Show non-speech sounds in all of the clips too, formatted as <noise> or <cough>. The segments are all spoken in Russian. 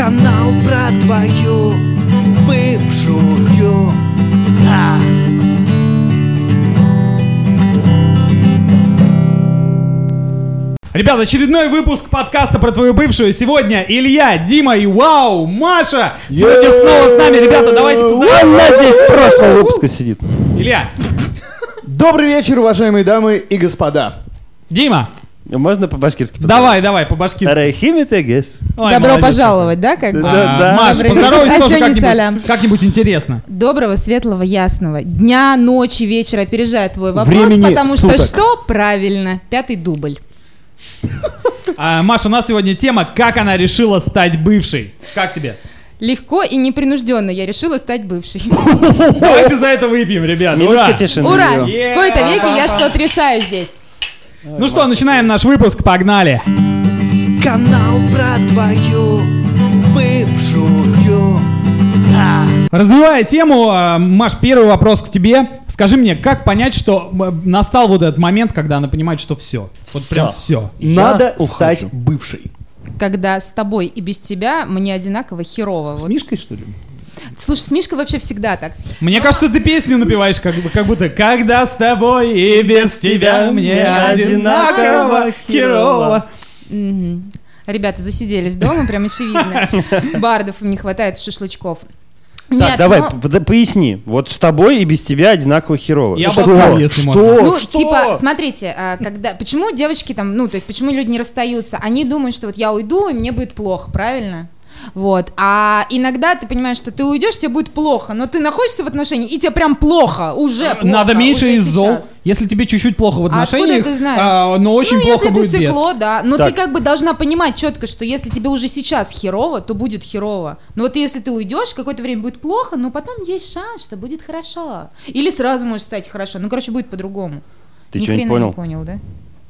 Канал про твою бывшую а. Ребят, очередной выпуск подкаста про твою бывшую. Сегодня Илья, Дима и Вау, Маша. Сегодня снова с нами. Ребята, давайте поздравим. Она здесь с прошлого выпуска сидит. Илья, Добрый вечер, уважаемые дамы и господа. Дима, Можно по-башкирски давай, давай, по башке. Рахими тегес. Добро пожаловать, да, как бы? Да, да. Маш, поздоровайся тоже как-нибудь, как-нибудь интересно. Доброго, светлого, ясного. Дня, ночи, вечера опережает твой вопрос, Времени потому суток. что что? Правильно, пятый дубль. А, Маша, у нас сегодня тема «Как она решила стать бывшей». Как тебе? Легко и непринужденно я решила стать бывшей. Давайте за это выпьем, ребят. Ура! Ура! В кои-то веке я что-то решаю здесь. Ну что, начинаем наш выпуск, погнали. Канал про твою бывшую а. Развивая тему, э, Маш, первый вопрос к тебе. Скажи мне, как понять, что настал вот этот момент, когда она понимает, что все? Вот Всё. прям все. Надо ухожу. стать бывшей. Когда с тобой и без тебя мне одинаково херово. С Вот. Мишкой, что ли? Слушай, с Мишкой вообще всегда так. Мне кажется, ты песню напеваешь, как, как будто «Когда с тобой и без тебя мне одинаково херово». Ребята засиделись дома, прям очевидно. <laughs> Бардов им не хватает шашлычков. Так, Нет, давай, п- поясни. Вот с тобой и без тебя одинаково херово. Я что? обосную, если что? можно. Ну, Что? типа, смотрите, а, когда, почему девочки там, ну, то есть, почему люди не расстаются? Они думают, что вот я уйду, и мне будет плохо, правильно? Вот, а иногда ты понимаешь, что ты уйдешь, тебе будет плохо, но ты находишься в отношениях, и тебе прям плохо, уже плохо. Надо меньше уже из зол. сейчас. Если тебе чуть-чуть плохо в А откуда отношениях, ты знаешь? а, но очень ну, плохо если будет ты без. сыкло, да. Но Так. ты как бы должна понимать четко, что если тебе уже сейчас херово, то будет херово. Но вот если ты уйдешь, какое-то время будет плохо, но потом есть шанс, что будет хорошо. Или сразу может стать хорошо. Ну, короче, будет по-другому. Ты Ни что, не хрена понял? понял, да?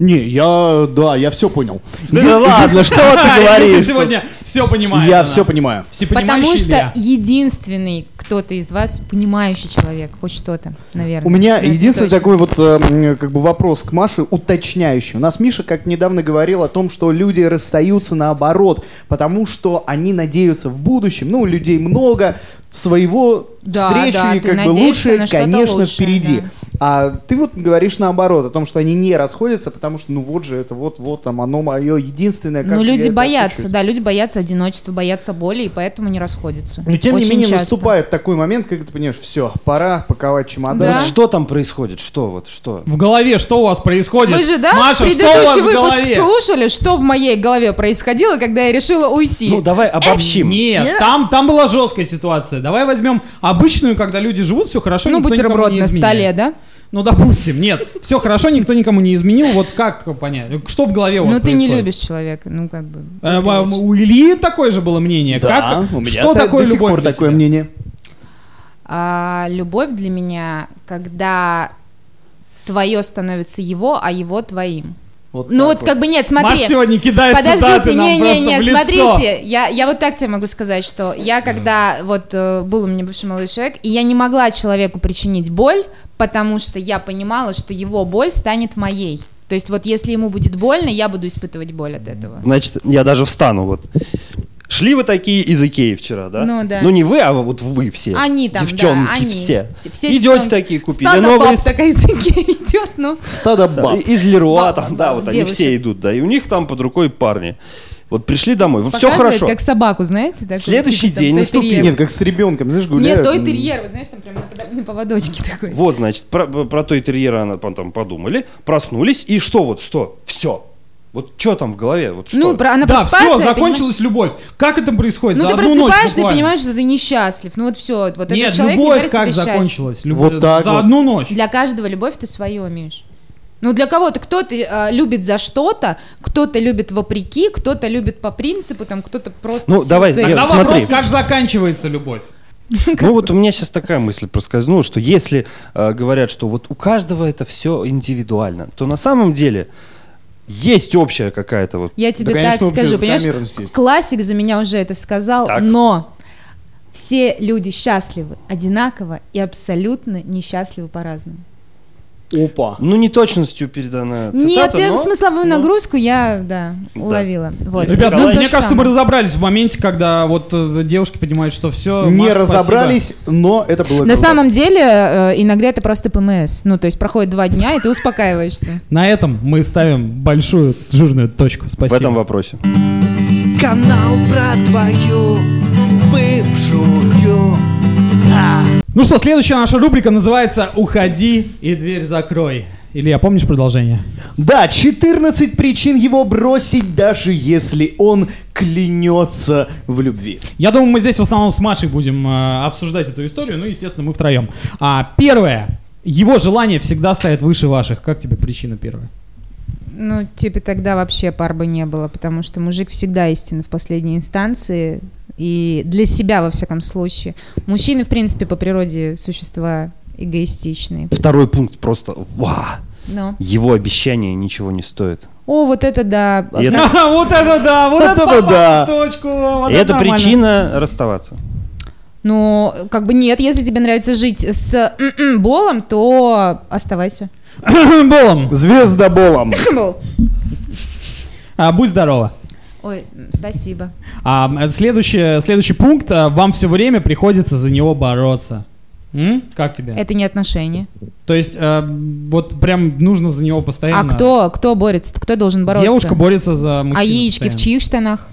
Не, я, да, я все понял. Да ладно, что ты <laughs> говоришь? сегодня все понимаешь. Я все понимаю. Потому что единственный кто-то из вас понимающий человек, хоть что-то, наверное. У меня единственный такой вот э, м, как бы вопрос к Маше уточняющий. У нас Миша как недавно говорил о том, что люди расстаются наоборот, потому что они надеются в будущем. Ну, людей много своего Да, встречи, да, как бы лучше, конечно, лучшее, впереди. да. А ты вот говоришь наоборот, о том, что они не расходятся, потому что, ну вот же, это вот-вот там оно мое единственное. как Ну, люди боятся, да, люди боятся одиночества, боятся боли, и поэтому не расходятся. Но тем Очень не менее часто. наступает такой момент, когда ты понимаешь, все, пора паковать чемодан. Да. Вот что там происходит? Что вот, что? В голове что у вас происходит? Вы же, да, Маша, что у вас предыдущий в выпуск голове? слушали, что в моей голове происходило, когда я решила уйти? Ну, давай обобщим. Нет, там, там была жесткая ситуация. Давай возьмем обычную, когда люди живут, все хорошо, ну, бутерброд не на столе, да? Ну, допустим, нет. Все хорошо, никто никому не изменил. Вот как понять? Что в голове у вас Ну, ты не происходит? любишь человека, ну, как бы. Э, а, у Ильи такое же было мнение. Да, как? у меня что та- такое до сих любовь пор для такое тебя? мнение. А, любовь для меня, когда твое становится его, а его твоим. Ну, вот как бы нет, смотри. Маш сегодня кидает Подождите, просто в лицо. смотрите, я, я вот так тебе могу сказать, что я когда вот э, был у меня бывший молодой человек, и я не могла человеку причинить боль, потому что я понимала, что его боль станет моей. То есть вот если ему будет больно, я буду испытывать боль от этого. Значит, я даже встану вот. Шли вы такие из Икеи вчера, да? Ну, да. Ну не вы, а вот вы все. Они там, Девчонки да, они. все. Все Идете девчонки. такие, купили Стадо новые... баб такая из Икеи идет, ну. Стадо баб. Из Леруа Баб, там, да, да, вот они девушек. все идут, да, и у них там под рукой парни. Вот пришли домой, все Показывает, хорошо. как собаку, знаете? такой, Следующий типа, там, день наступил. Нет, как с ребенком, знаешь, гуляют. Нет, той терьер, вы знаешь, там прям на, на поводочке такой. Вот, значит, про, про той терьера она потом подумали, проснулись, и что вот, что? Все. Вот что там в голове? Вот что? Ну, про- она Да, просыпается, все, закончилась любовь. Как это происходит? Ну, За ты одну ночь просыпаешься и понимаешь, что ты несчастлив. Ну, вот все, вот Нет, этот человек не любовь дарит как тебе счастье. закончилась? Любовь Вот так за вот. одну ночь. Для каждого любовь ты свое, Миш. Ну, для кого-то кто-то э, любит за что-то, кто-то любит вопреки, кто-то любит по принципу, там кто-то просто... Ну, давай, Нет, Тогда смотри. вопрос, как заканчивается любовь? Ну вот у меня сейчас такая мысль проскользнула, что если э, говорят, что вот у каждого это все индивидуально, то на самом деле есть общая какая-то вот. Я тебе конечно, так скажу, понимаешь, классик за меня уже это сказал, Так. но все люди счастливы одинаково и абсолютно несчастливы по-разному. Опа. Ну, не точностью передана Нет, цитата, я но- смысловую но- нагрузку я, да, уловила. Вот. Ребят, Ну, ну, мне же кажется, мы самое. разобрались в моменте, когда вот э, девушки понимают, что все. Не разобрались, но это было На круто. самом деле, э, иногда это просто ПМС. Ну, то есть проходит два дня, и ты успокаиваешься. <laughs> На этом мы ставим большую жирную точку. Спасибо. В этом вопросе. Канал про твою бывшую. А. Ну что, следующая наша рубрика называется «Уходи и дверь закрой». Илья, помнишь продолжение? Да, 14 причин его бросить, даже если он клянется в любви. Я думаю, мы здесь в основном с Машей будем э, обсуждать эту историю, ну, естественно, мы втроем. А, первое. Его желание всегда стоит выше ваших. Как тебе причина первая? Ну, типа тогда вообще пар бы не было, потому что мужик всегда истинный в последней инстанции. И для себя, во всяком случае. Мужчины, в принципе, по природе существа эгоистичные. Второй пункт просто ва! Но. Его обещание ничего не стоит. О, вот это да. И это- А, <laughs> вот это да, вот это это да. точку. вот И это причина расставаться. Ну, как бы нет, если тебе нравится жить с м-м болом, то оставайся. <coughs> Болом. Звездоболом. <coughs> А, будь здорова. Ой, спасибо. А, э, следующий, следующий пункт. а, Вам все время приходится за него бороться. М? Как тебе? Это не отношения. То есть, э, вот прям нужно за него постоянно... А кто, кто борется? Кто должен бороться? Девушка борется за мужчину. А яички в постоянно. чьих штанах?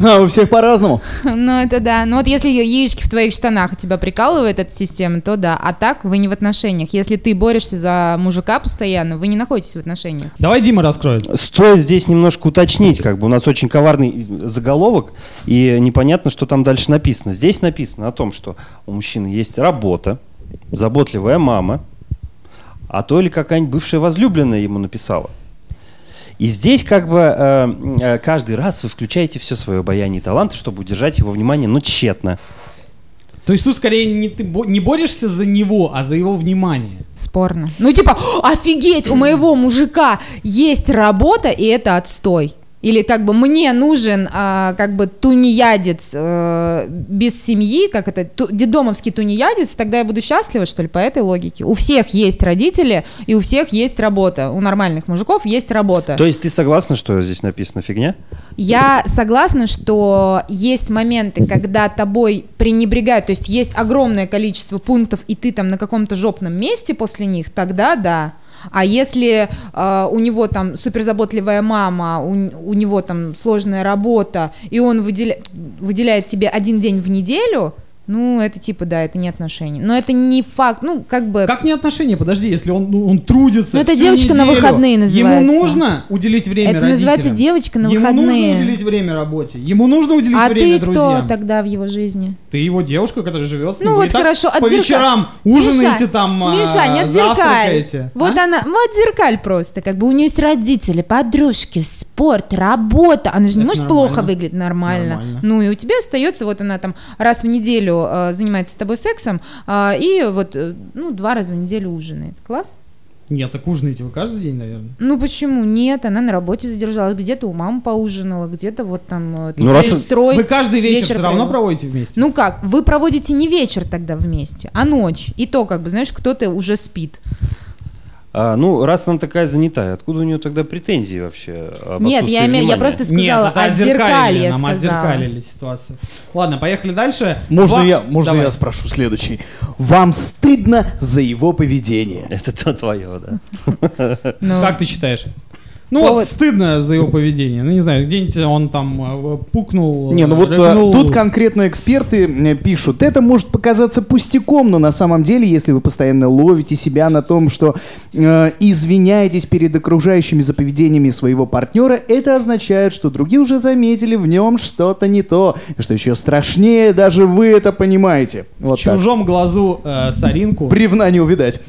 А, у всех по-разному. <laughs> Ну, это да. Ну, вот если яички в твоих штанах и тебя прикалывает эта система, то да. А так вы не в отношениях. Если ты борешься за мужика постоянно, вы не находитесь в отношениях. Давай Дима раскроет. Стоит здесь немножко уточнить, как бы у нас очень коварный заголовок, и непонятно, что там дальше написано. Здесь написано о том, что у мужчины есть работа, заботливая мама, а то или какая-нибудь бывшая возлюбленная ему написала. И здесь как бы э, э, каждый раз вы включаете все свое обаяние и таланты, чтобы удержать его внимание, но тщетно. То есть тут скорее не ты бо- не борешься за него, а за его внимание. Спорно. Ну, типа, офигеть, у моего мужика есть работа, и это отстой. Или как бы мне нужен а, как бы тунеядец э, без семьи, как это, ту, дедомовский тунеядец, тогда я буду счастлива, что ли, по этой логике. У всех есть родители, и у всех есть работа. У нормальных мужиков есть работа. То есть ты согласна, что здесь написано фигня? Я согласна, что есть моменты, когда тобой пренебрегают, то есть есть огромное количество пунктов, и ты там на каком-то жопном месте после них, тогда да. А если э, у него там суперзаботливая мама, у, у него там сложная работа, и он выделя- выделяет тебе один день в неделю, ну, это типа, да, это не отношения. Но это не факт, ну, как бы... Как не отношения? Подожди, если он, ну, он трудится Ну, это девочка на неделю, выходные называется. Ему нужно уделить время Это называется родителям. девочка на Ему выходные. нужно уделить время работе. Ему нужно уделить А время ты кто друзьям. тогда в его жизни? Ты его девушка, которая живет с ним. Ну вот так хорошо, По отзерка- вечерам ужинаете Миша, там, а, Миша, не отзеркаль. Вот А? она, ну отзеркаль просто, как бы у нее есть родители, подружки, спорт, работа. Она же не Это может нормально. плохо выглядеть нормально. Нормально. Ну и у тебя остается, вот она там раз в неделю э, занимается с тобой сексом, э, и вот, э, ну, два раза в неделю ужинает. Класс? Нет, так ужинаете вы каждый день, наверное. Ну почему нет? Она на работе задержалась, где-то у мамы поужинала, где-то вот там э, Ну, раз- сестрой. Вы каждый вечер, вечер все равно проводите вместе? Ну как, вы проводите не вечер тогда вместе, а ночь. И то, как бы, знаешь, кто-то уже спит. А, ну, раз она такая занятая, откуда у нее тогда претензии вообще? об Нет, я, имею, я просто сказала, Нет, это отзеркаль, отзеркалили, я нам сказала. отзеркалили ситуацию. Ладно, поехали дальше. Можно Ва- я, можно Давай. я спрошу следующий? Вам стыдно за его поведение? Это то твое, да. Ну, Как ты считаешь? Ну Повод- вот стыдно за его поведение. Ну не знаю, где-нибудь он там э, пукнул. Не, ну вот э, рыгнул. тут конкретно эксперты э, пишут, это может показаться пустяком, но на самом деле, если вы постоянно ловите себя на том, что э, извиняетесь перед окружающими за поведениями своего партнера, это означает, что другие уже заметили в нем что-то не то. Что еще страшнее, даже вы это понимаете. В Вот так. чужом глазу э, соринку. Бревна не увидать.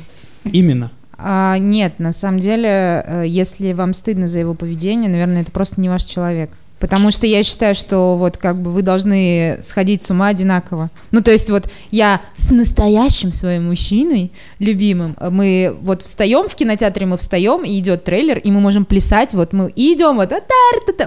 Именно. А, нет, на самом деле, э, если вам стыдно за его поведение, наверное, это просто не ваш человек. Потому что я считаю, что вот как бы вы должны сходить с ума одинаково. Ну, то есть вот я с настоящим своим мужчиной, любимым, мы вот встаем в кинотеатре, мы встаем, и идет трейлер, и мы можем плясать, вот мы и идем, вот,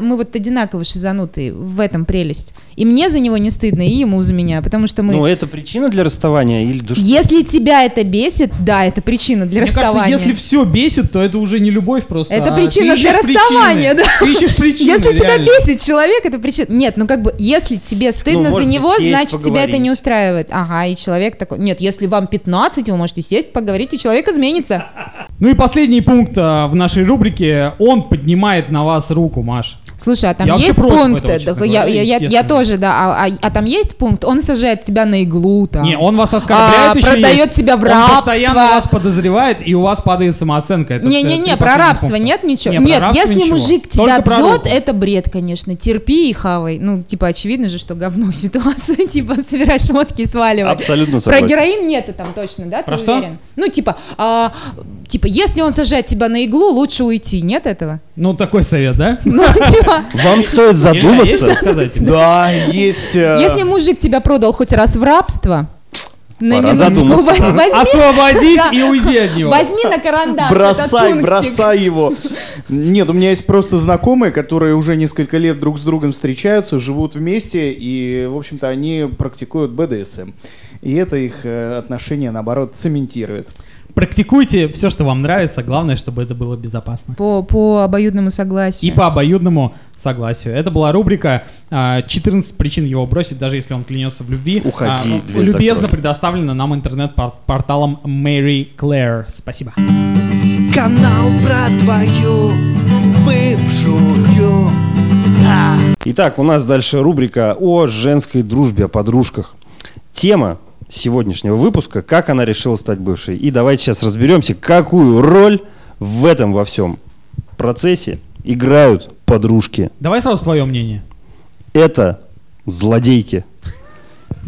мы вот одинаково шизанутые, в этом прелесть. И мне за него не стыдно, и ему за меня, потому что мы... Ну, это причина для расставания или душ... Если тебя это бесит, да, это причина для Мне расставания. кажется, если все бесит, то это уже не любовь просто. Это а причина для расставания, причины. да. Ты ищешь причины, Если тебя реально. Бесит человек, это причина. Нет, ну как бы, если тебе стыдно за можно него, сесть, значит тебя это не поговорить. устраивает. Ага, и человек такой. Нет, если вам 15, вы можете сесть, поговорить, и человек изменится. Ну и последний пункт а, в нашей рубрике. Он поднимает на вас руку, Маш. Слушай, а там Я есть пункт? этого, я, говоря, я- я- я естественно. тоже, да. А, а- а там есть пункт? Он сажает тебя на иглу, там. Не, он вас оскорбляет А, еще продает есть. тебя в Он рабство. постоянно вас подозревает, и у вас падает самооценка. Это- Не-не-не, это про рабство пункт. нет ничего. Не, про нет, если ничего. мужик тебя Только про бьет, это бред, конечно. Терпи и хавай. Ну, типа, очевидно же, что говно <laughs> ситуация. Типа, собирай шмотки и сваливай. Абсолютно Про согласен. героин нету там точно, да? Про ты что? уверен? Ну, типа, а, типа, если он сажает тебя на иглу, лучше уйти. Нет этого? Ну, такой совет, да? <laughs> Ну, типа, Вам стоит есть задуматься. <laughs> Да, есть... э, если мужик тебя продал хоть раз в рабство, на Пора минуточку, возьми, Освободись и уйди от него. возьми на карандаш Бросай, бросай его. Нет, у меня есть просто знакомые, которые уже несколько лет друг с другом встречаются, живут вместе, и, в общем-то, они практикуют БДСМ. И это их э, отношения, наоборот, цементирует. Практикуйте все, что вам нравится. Главное, чтобы это было безопасно. По, по обоюдному согласию. И по обоюдному согласию. Это была рубрика а, 14 причин его бросить, даже если он клянется в любви. Уходи, А, дверь любезно закрой. предоставлена нам интернет-порталом Mary Claire. Спасибо. Канал про твою бывшую. А. Итак, у нас дальше рубрика о женской дружбе, о подружках. Тема сегодняшнего выпуска «Как она решила стать бывшей». И давайте сейчас разберемся, какую роль в этом во всем процессе играют подружки. Давай сразу твое мнение. Это злодейки.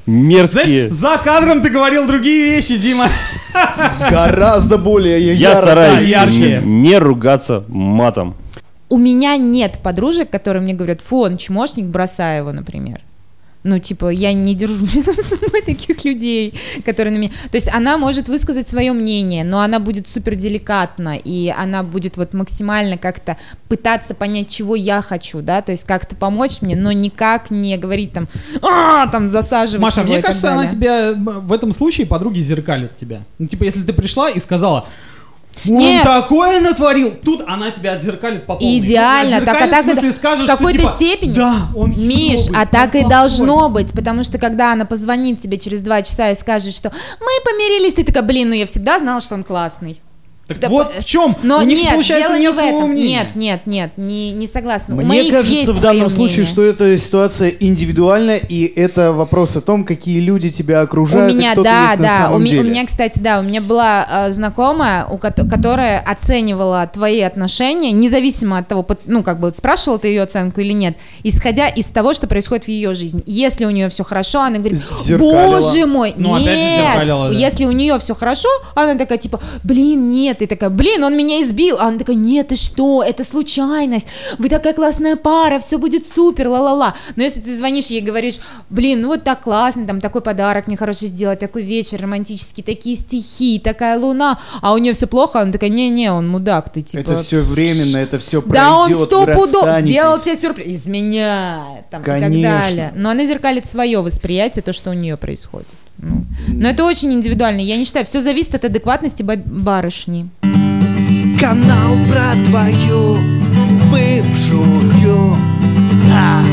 Мерзкие. Знаешь, за кадром ты говорил другие вещи, Дима. Гораздо более Я стараюсь ярче. не, не ругаться матом. У меня нет подружек, которые мне говорят, фу, он чмошник, бросай его, например. Ну, типа, я не держу рядом <laughs> со мной таких людей, которые на меня... То есть она может высказать свое мнение, но она будет супер деликатна, и она будет вот максимально как-то пытаться понять, чего я хочу, да, то есть как-то помочь мне, но никак не говорить там, а там засаживать Маша, мне кажется, она тебя в этом случае подруги зеркалит тебя. Ну, типа, если ты пришла и сказала, он Нет. такое натворил, тут она тебя отзеркалит по полной. Идеально, так, а так в это- скажет, в какой-то типа, степени. Да, он Миш, а так и плохой». должно быть, потому что когда она позвонит тебе через два часа и скажет, что мы помирились, ты такая, блин, ну я всегда знала, что он классный. Так Да, вот в чем? Но У них, нет, получается, дело нет не в этом. мнения. Нет, нет, нет, не, не согласна. У Мне моих кажется, есть в данном случае, мнение. что эта ситуация индивидуальна, и это вопрос о том, какие люди тебя У окружают, и меня, да, да, у, самом ме- у деле. меня, кстати, да, у меня была э, знакомая, у кото- которая оценивала твои отношения, независимо от того, ну, как бы, спрашивала ты ее оценку или нет, исходя из того, что происходит в ее жизни. Если у нее все хорошо, она говорит, Зеркалила. боже мой, Ну, опять же, нет, зеркалила, да. если у нее все хорошо, она такая, типа, блин, нет, и такая, блин, он меня избил, а она такая, нет, ты что, это случайность, вы такая классная пара, все будет супер, ла-ла-ла. Но если ты звонишь ей и говоришь, блин, ну вот так классно, там такой подарок мне хороший сделать, такой вечер романтический, такие стихи, такая луна, а у нее все плохо, она такая, не-не, он мудак, ты типа... Это все временно, это все пройдет, Да он сто пудов сделал тебе сюрприз, изменяет, там, и так Конечно. далее. Но она зеркалит свое восприятие, то, что у нее происходит. Ну, Но это очень индивидуально. Я не считаю, все зависит от адекватности ба- барышни. Канал про твою бывшую.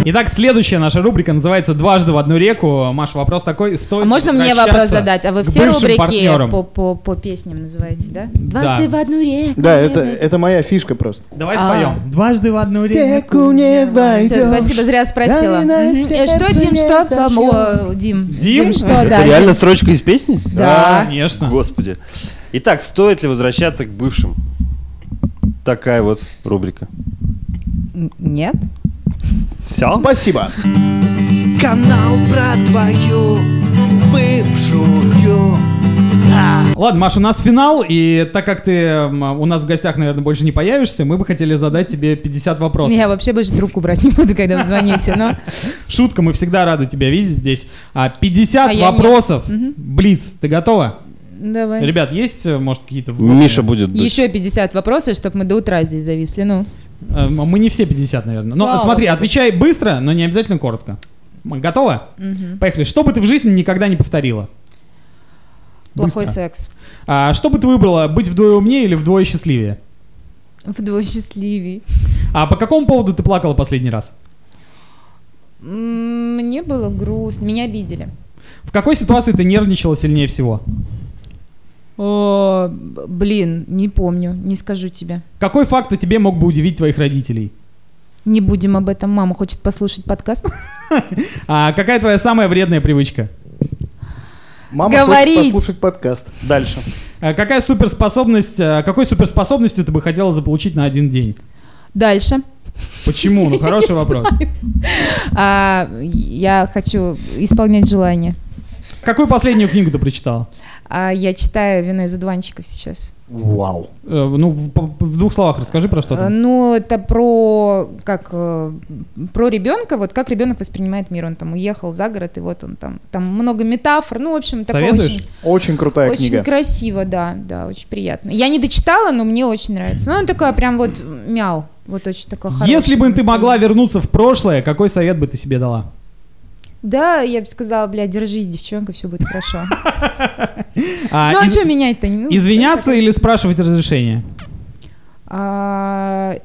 Итак, следующая наша рубрика называется «Дважды в одну реку». Маш, вопрос такой, стоит А можно мне вопрос задать? А вы все рубрики по, по, по песням называете, да? Дважды в одну реку. Да, не это, это моя фишка просто. Давай А. споем. «Дважды в одну реку». Всё, спасибо, зря спросила. Э, Что, Дим, что? там? О, Дим. Дим? что, да. Это реально Дим. строчка из песни? Да. Конечно. Господи. Итак, стоит ли возвращаться к бывшим? Такая вот рубрика. Нет. Все? Спасибо. Канал про твою бывшую. А. Ладно, Маша, у нас финал, и так как ты у нас в гостях, наверное, больше не появишься, мы бы хотели задать тебе 50 вопросов. Я вообще больше трубку брать не буду, когда вы звоните, но... Шутка, мы всегда рады тебя видеть здесь. А, 50 А нет. вопросов. Блиц, ты готова? Давай. Ребят, есть, э, может, какие-то... Миша будет... Еще 50 вопросов, чтобы мы до утра здесь зависли, ну. Э, Мы не все 50, наверное. Но Слава смотри, богу. отвечай быстро, но не обязательно коротко. Готова? Поехали. Что бы ты в жизни никогда не повторила? Плохой Быстро. секс. А, что бы ты выбрала, быть вдвое умнее или вдвое счастливее? Вдвое счастливей. А по какому поводу ты плакала последний раз? Мне было грустно, меня обидели. В какой ситуации ты нервничала сильнее всего? О, блин, не помню, не скажу тебе. Какой факт о тебе мог бы удивить твоих родителей? Не будем об этом. Мама хочет послушать подкаст. <laughs> А какая твоя самая вредная привычка? Мама Говорить. хочет послушать подкаст. Дальше. А какая суперспособность, а, какой суперспособностью ты бы хотела заполучить на один день? Дальше. Почему? Ну, хороший вопрос. <laughs> А, я хочу исполнять желание. Какую последнюю книгу ты прочитала? А я читаю «Вино из одуванчиков» сейчас. Вау. Э, Ну, в, по- в двух словах расскажи про что Э, там. Ну, это про как э, про ребенка, вот как ребенок воспринимает мир. Он там уехал за город, и вот он там. Там много метафор. Ну, в общем, такое Советуешь? очень, Очень крутая очень книга. красиво, да, да, очень приятно. Я не дочитала, но мне очень нравится. Ну, он такой прям вот мяу. Вот очень такой хороший. Если бы ты могла вернуться в прошлое, какой совет бы ты себе дала? Да, я бы сказала, бля, держись, девчонка, все будет хорошо. <laughs> А, Ну, а из- что менять-то? Ну, Извиняться или спрашивать разрешение? А,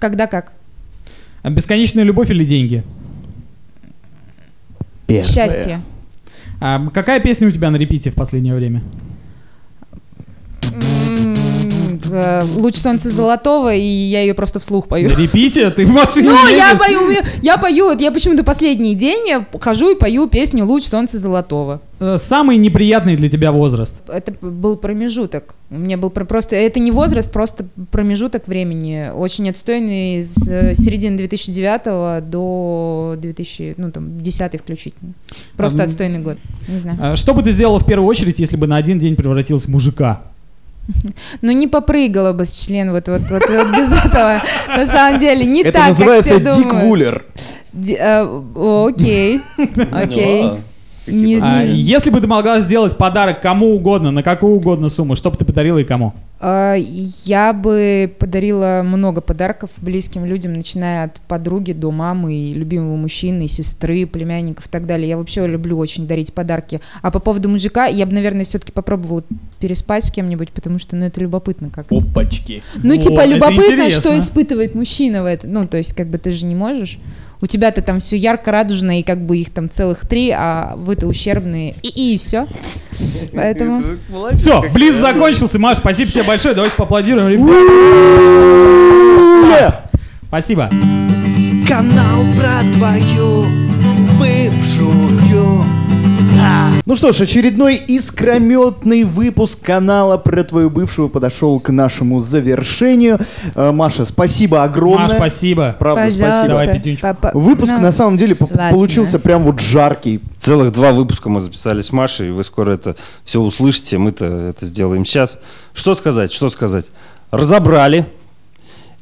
Когда как? А Бесконечная любовь или деньги? Счастье. А какая песня у тебя на репите в последнее время? Э, Луч солнца золотого, и я ее просто вслух пою. На репите? Ты в машине Ну, я пою, я пою, вот я почему-то последний день я хожу и пою песню «Луч солнца золотого». Э, Самый неприятный для тебя возраст? Это был промежуток. У меня был про- просто, это не возраст, просто промежуток времени. Очень отстойный с э, середины 2009 до 2000, ну там, 10 включительно. Просто Ам. отстойный год. Не знаю. А Что бы ты сделала в первую очередь, если бы на один день превратилась в мужика? <laughs> Ну, не попрыгала бы с член вот, вот, вот, вот без этого. На самом деле, не Это так, называется как все Дик думают. Вуллер. Ди- э, Окей, <laughs> окей. Ну, Не- А не- Если бы ты могла сделать подарок кому угодно, на какую угодно сумму, что бы ты подарила и кому? А, Я бы подарила много подарков близким людям, начиная от подруги до мамы, и любимого мужчины, и сестры, племянников и так далее. Я вообще люблю очень дарить подарки. А по поводу мужика, я бы, наверное, все-таки попробовала переспать с кем-нибудь, потому что, ну, это любопытно как. Опачки. Ну, Вот, типа, любопытно, что испытывает мужчина в этом. Ну, то есть, как бы ты же не можешь. У тебя-то там все ярко, радужно, и как бы их там целых три, а вы-то ущербные. И, и все. Поэтому... Все, Близ закончился. Маш, спасибо тебе большое. Давайте поаплодируем. Спасибо. Канал про твою бывшую. А. Ну что ж, очередной искрометный выпуск канала про твою бывшую подошел к нашему завершению. Э, Маша, спасибо огромное. Маш, спасибо. Правда, Пожалуйста. спасибо. Давай. Папа- Выпуск Ну, на самом деле ладно. получился прям вот жаркий. Целых два выпуска мы записали с Машей, и вы скоро это все услышите, мы-то это сделаем сейчас. Что сказать, что сказать? Разобрали.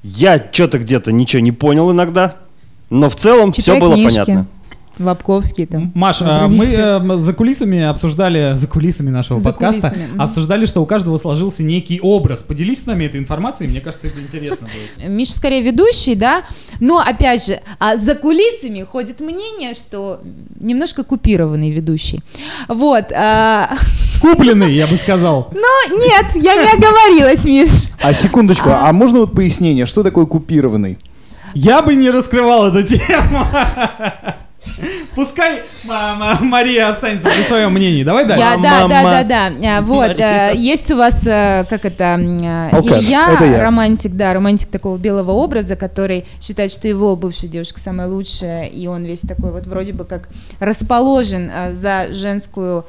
Я что-то где-то ничего не понял иногда, но в целом все Читай было книжки. понятно. Лобковский там. Маш, а, мы э, за кулисами обсуждали, за кулисами нашего За подкаста, кулисами, обсуждали, что у каждого сложился некий образ. Поделись с нами этой информацией, мне кажется, это интересно будет. Миша скорее ведущий, да, но опять же, а за кулисами ходит мнение, что немножко купированный ведущий. Вот. а, <laughs> Купленный, я бы сказал. Но нет, я не оговорилась, Миш. А секундочку, а можно вот пояснение, что такое купированный? Я бы не раскрывал эту тему. Пускай ма- ма- Мария останется при своем мнении. Давай дальше. Я, да, да, да, да. А, Вот, э, есть у вас, э, как это, э, Илья, романтик, да, романтик такого белого образа, который считает, что его бывшая девушка самая лучшая, и он весь такой вот вроде бы как расположен за женскую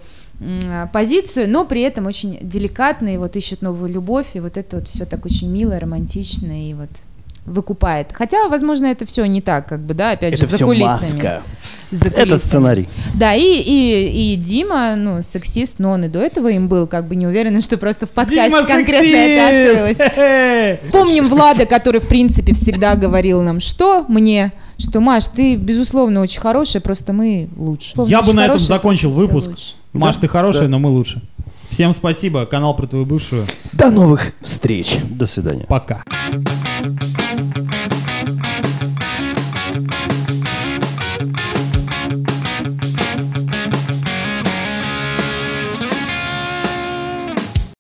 позицию, но при этом очень деликатный, вот ищет новую любовь, и вот это вот все так очень мило, романтично, и вот выкупает. Хотя, возможно, это все не так, как бы, да, опять Это же, за все кулисами. маска. За Это кулисами. сценарий. Да, и, и, и Дима, ну, сексист, но он и до этого им был, как бы не уверена, что просто в подкасте Дима конкретно это сексист! открылось. Хе-хе! <laughs> Помним Влада, который, в принципе, всегда говорил нам, что мне, что, Маш, ты, безусловно, очень хорошая, просто мы лучше. Я бы на этом закончил выпуск. лучше. Маш, Да, ты хорошая, да. но мы лучше. Всем спасибо. Канал про твою бывшую. До новых встреч. До свидания. Пока.